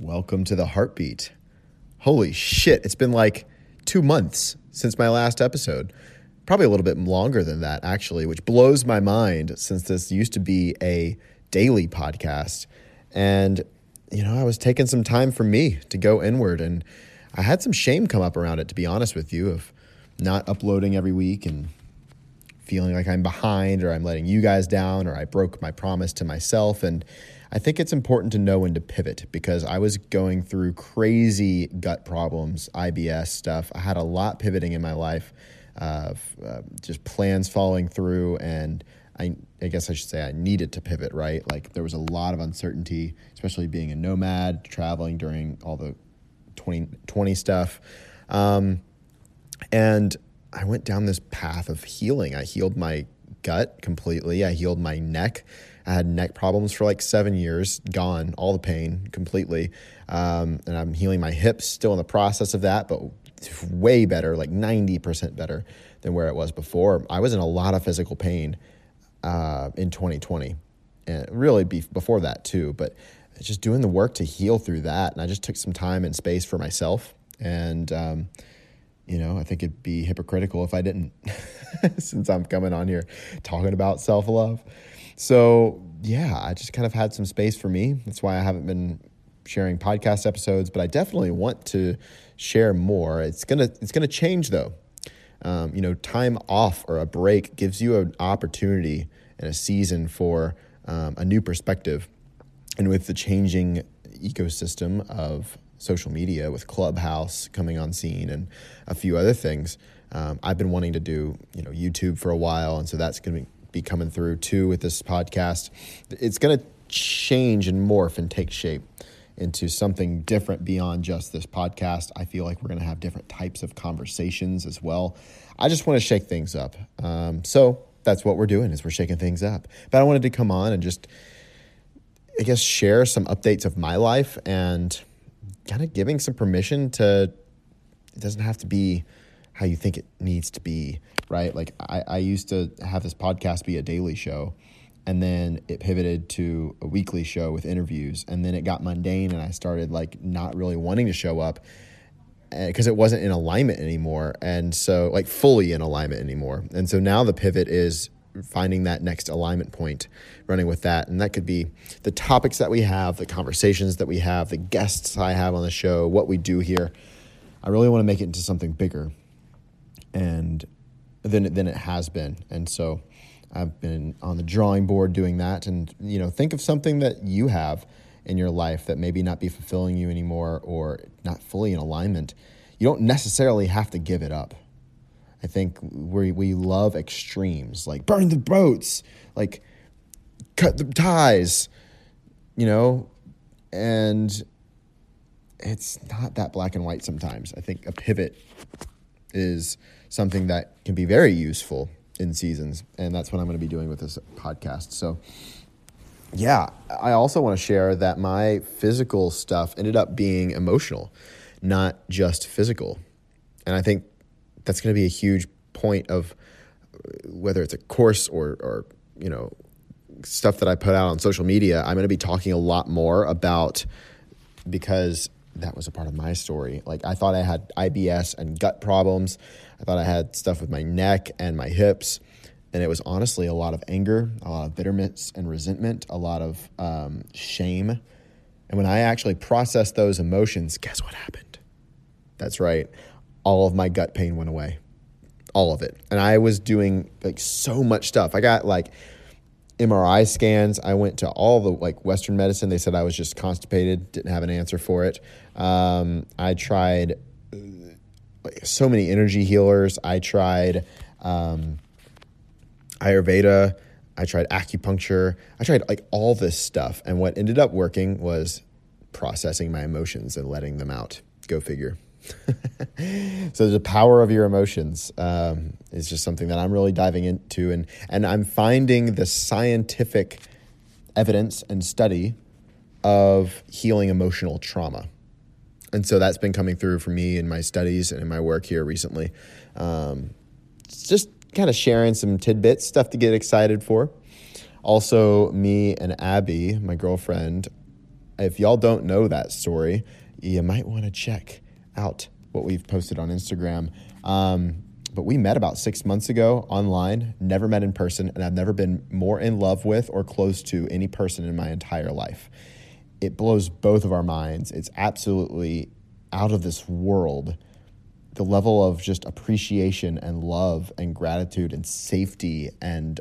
Welcome to the heartbeat. Holy shit, it's been like two months since my last episode. Probably a little bit longer than that, actually, which blows my mind since this used to be a daily podcast. And, you know, I was taking some time for me to go inward. And I had some shame come up around it, to be honest with you, of not uploading every week and feeling like I'm behind or I'm letting you guys down or I broke my promise to myself. And I think it's important to know when to pivot because I was going through crazy gut problems, IBS stuff. I had a lot pivoting in my life, uh, uh, just plans falling through. And I, I guess I should say I needed to pivot, right? Like there was a lot of uncertainty, especially being a nomad, traveling during all the 2020 stuff. Um, and I went down this path of healing. I healed my gut completely. I healed my neck. I had neck problems for like seven years, gone, all the pain completely. Um, and I'm healing my hips, still in the process of that, but way better, like 90% better than where it was before. I was in a lot of physical pain uh, in 2020, and really be- before that too. But just doing the work to heal through that. And I just took some time and space for myself. And, um, you know, I think it'd be hypocritical if I didn't, since I'm coming on here talking about self love. So, yeah, I just kind of had some space for me. That's why I haven't been sharing podcast episodes, but I definitely want to share more. It's gonna it's gonna change though. Um, you know, time off or a break gives you an opportunity and a season for um, a new perspective. And with the changing ecosystem of social media with Clubhouse coming on scene and a few other things. Um, I've been wanting to do you know YouTube for a while, and so that's going to be coming through too with this podcast. It's going to change and morph and take shape into something different beyond just this podcast. I feel like we're going to have different types of conversations as well. I just want to shake things up. Um, so that's what we're doing is we're shaking things up. But I wanted to come on and just, I guess, share some updates of my life and kind of giving some permission to it doesn't have to be how you think it needs to be, right? Like I, I used to have this podcast be a daily show and then it pivoted to a weekly show with interviews and then it got mundane and I started like not really wanting to show up because eh, it wasn't in alignment anymore and so like fully in alignment anymore. And so now the pivot is finding that next alignment point, running with that. And that could be the topics that we have, the conversations that we have, the guests I have on the show, what we do here. I really want to make it into something bigger and than, than it has been. And so I've been on the drawing board doing that. And, you know, think of something that you have in your life that maybe not be fulfilling you anymore or not fully in alignment. You don't necessarily have to give it up I think we we love extremes, like burn the boats, like cut the ties, you know, and it's not that black and white sometimes. I think a pivot is something that can be very useful in seasons, and that's what I'm going to be doing with this podcast. So, yeah, I also want to share that my physical stuff ended up being emotional, not just physical. And I think that's going to be a huge point of whether it's a course or, or you know stuff that I put out on social media. I'm going to be talking a lot more about because that was a part of my story. Like I thought I had IBS and gut problems. I thought I had stuff with my neck and my hips. And it was honestly a lot of anger, a lot of bitterness and resentment, a lot of um, shame. And when I actually processed those emotions, guess what happened? That's right all of my gut pain went away. All of it. And I was doing like so much stuff. I got like MRI scans. I went to all the like Western medicine. They said I was just constipated, didn't have an answer for it. Um, I tried like, so many energy healers. I tried um, Ayurveda. I tried acupuncture. I tried like all this stuff. And what ended up working was processing my emotions and letting them out. Go figure. so the power of your emotions um, is just something that I'm really diving into, and and I'm finding the scientific evidence and study of healing emotional trauma, and so that's been coming through for me in my studies and in my work here recently. Um, just kind of sharing some tidbits, stuff to get excited for. Also, me and Abby, my girlfriend, if y'all don't know that story, you might want to check out what we've posted on Instagram. Um, but we met about six months ago online, never met in person, and I've never been more in love with or close to any person in my entire life. It blows both of our minds. It's absolutely out of this world. The level of just appreciation and love and gratitude and safety and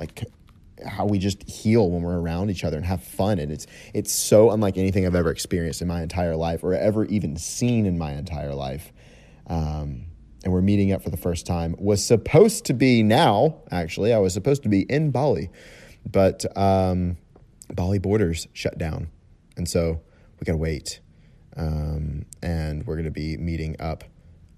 like how we just heal when we're around each other and have fun and it's it's so unlike anything I've ever experienced in my entire life or ever even seen in my entire life. Um, and we're meeting up for the first time. Was supposed to be now, actually. I was supposed to be in Bali, but um, Bali borders shut down. And so we got to wait. Um, and we're to be meeting up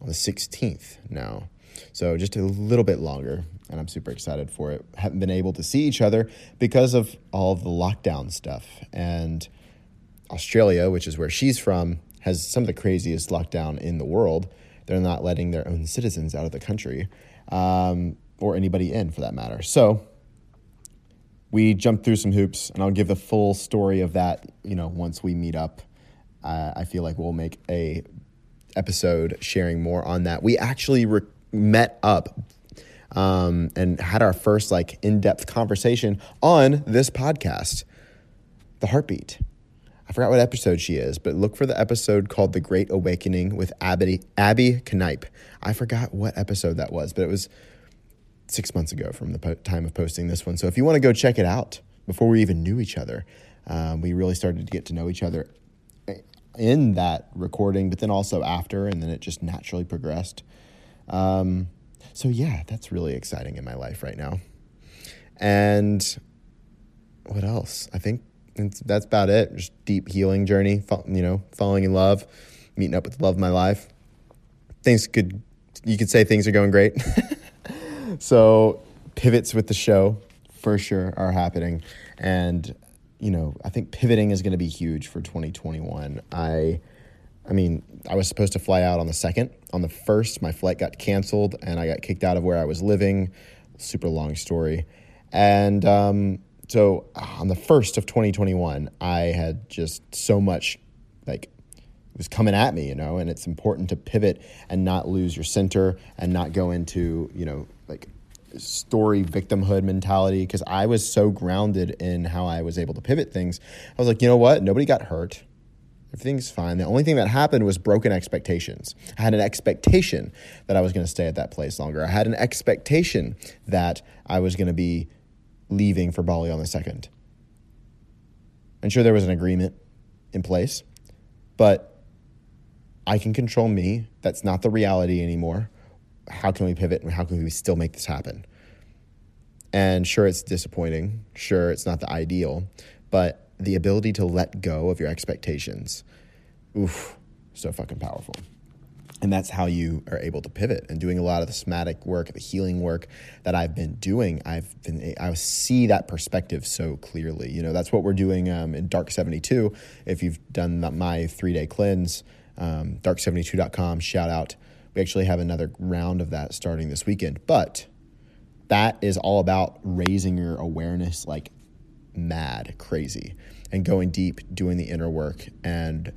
on the 16th now. So just a little bit longer. And I'm super excited for it. Haven't been able to see each other because of all of the lockdown stuff. And Australia, which is where she's from, has some of the craziest lockdown in the world they're not letting their own citizens out of the country um, or anybody in for that matter. So we jumped through some hoops, and I'll give the full story of that. You know, once we meet up, uh, I feel like we'll make a episode sharing more on that. We actually met up um, and had our first like in-depth conversation on this podcast, the heartbeat. I forgot what episode she is, but look for the episode called The Great Awakening with Abby, Abby Knipe. I forgot what episode that was, but it was six months ago from the po- time of posting this one. So if you want to go check it out before we even knew each other, um, we really started to get to know each other in that recording, but then also after, and then it just naturally progressed. Um, so yeah, that's really exciting in my life right now. And what else? I think that's about it. Just deep healing journey. You know, falling in love, meeting up with the love of my life. Things could you could say things are going great. so pivots with the show for sure are happening, and you know I think pivoting is going to be huge for 2021. I. I mean, I was supposed to fly out on the second. On the first, my flight got canceled and I got kicked out of where I was living. Super long story. And um, so on the first of 2021, I had just so much like it was coming at me, you know, and it's important to pivot and not lose your center and not go into, you know, like story victimhood mentality because I was so grounded in how I was able to pivot things. I was like, you know what? Nobody got hurt. Everything's fine. The only thing that happened was broken expectations. I had an expectation that I was going to stay at that place longer. I had an expectation that I was going to be leaving for Bali on the second. I'm sure there was an agreement in place, but I can control me. That's not the reality anymore. How can we pivot and how can we still make this happen? And sure, it's disappointing. Sure, it's not the ideal, but the ability to let go of your expectations, oof, so fucking powerful. And that's how you are able to pivot and doing a lot of the somatic work the healing work that i've been doing. I've been i see that perspective so clearly. You know that's what we're doing um, in dark 72 if you've done my three day cleanse um, dark72.com shout out. We actually have another round of that starting this weekend. But that is all about raising your awareness like mad crazy and going deep doing the inner work and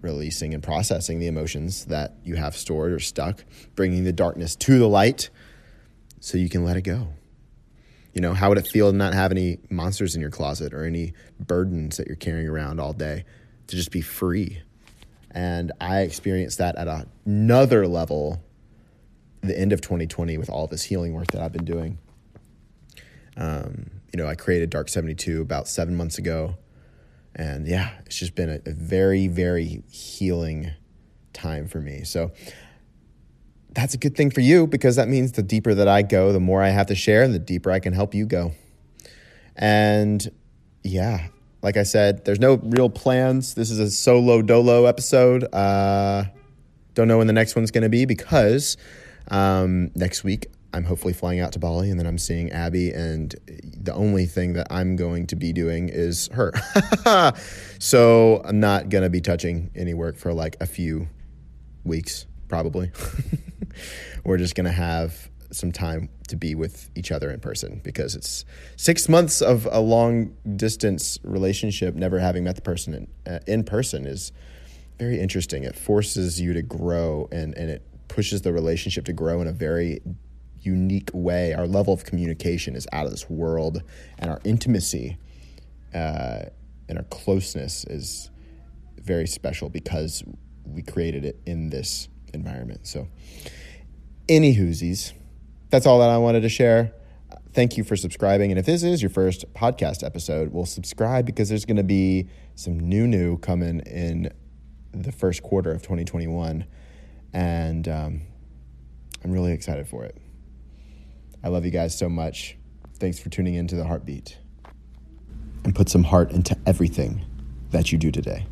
releasing and processing the emotions that you have stored or stuck, bringing the darkness to the light so you can let it go. You know, how would it feel to not have any monsters in your closet or any burdens that you're carrying around all day to just be free? And I experienced that at another level the end of 2020 with all this healing work that I've been doing. Um, you know, I created Dark 72 about seven months ago and yeah, it's just been a, a very, very healing time for me. So that's a good thing for you because that means the deeper that I go, the more I have to share and the deeper I can help you go. And yeah, like I said, there's no real plans. This is a solo dolo episode. Uh, don't know when the next one's going to be because um, next week I'm hopefully flying out to Bali and then I'm seeing Abby, and the only thing that I'm going to be doing is her. so I'm not going to be touching any work for like a few weeks, probably. We're just going to have some time to be with each other in person because it's six months of a long distance relationship, never having met the person in, uh, in person is very interesting. It forces you to grow and, and it pushes the relationship to grow in a very unique way. Our level of communication is out of this world, and our intimacy uh, and our closeness is very special because we created it in this environment. So, any whoosies, that's all that I wanted to share. Thank you for subscribing. And if this is your first podcast episode, well, subscribe because there's going to be some new, new coming in the first quarter of 2021. And um, I'm really excited for it. I love you guys so much. Thanks for tuning in to the heartbeat. And put some heart into everything that you do today.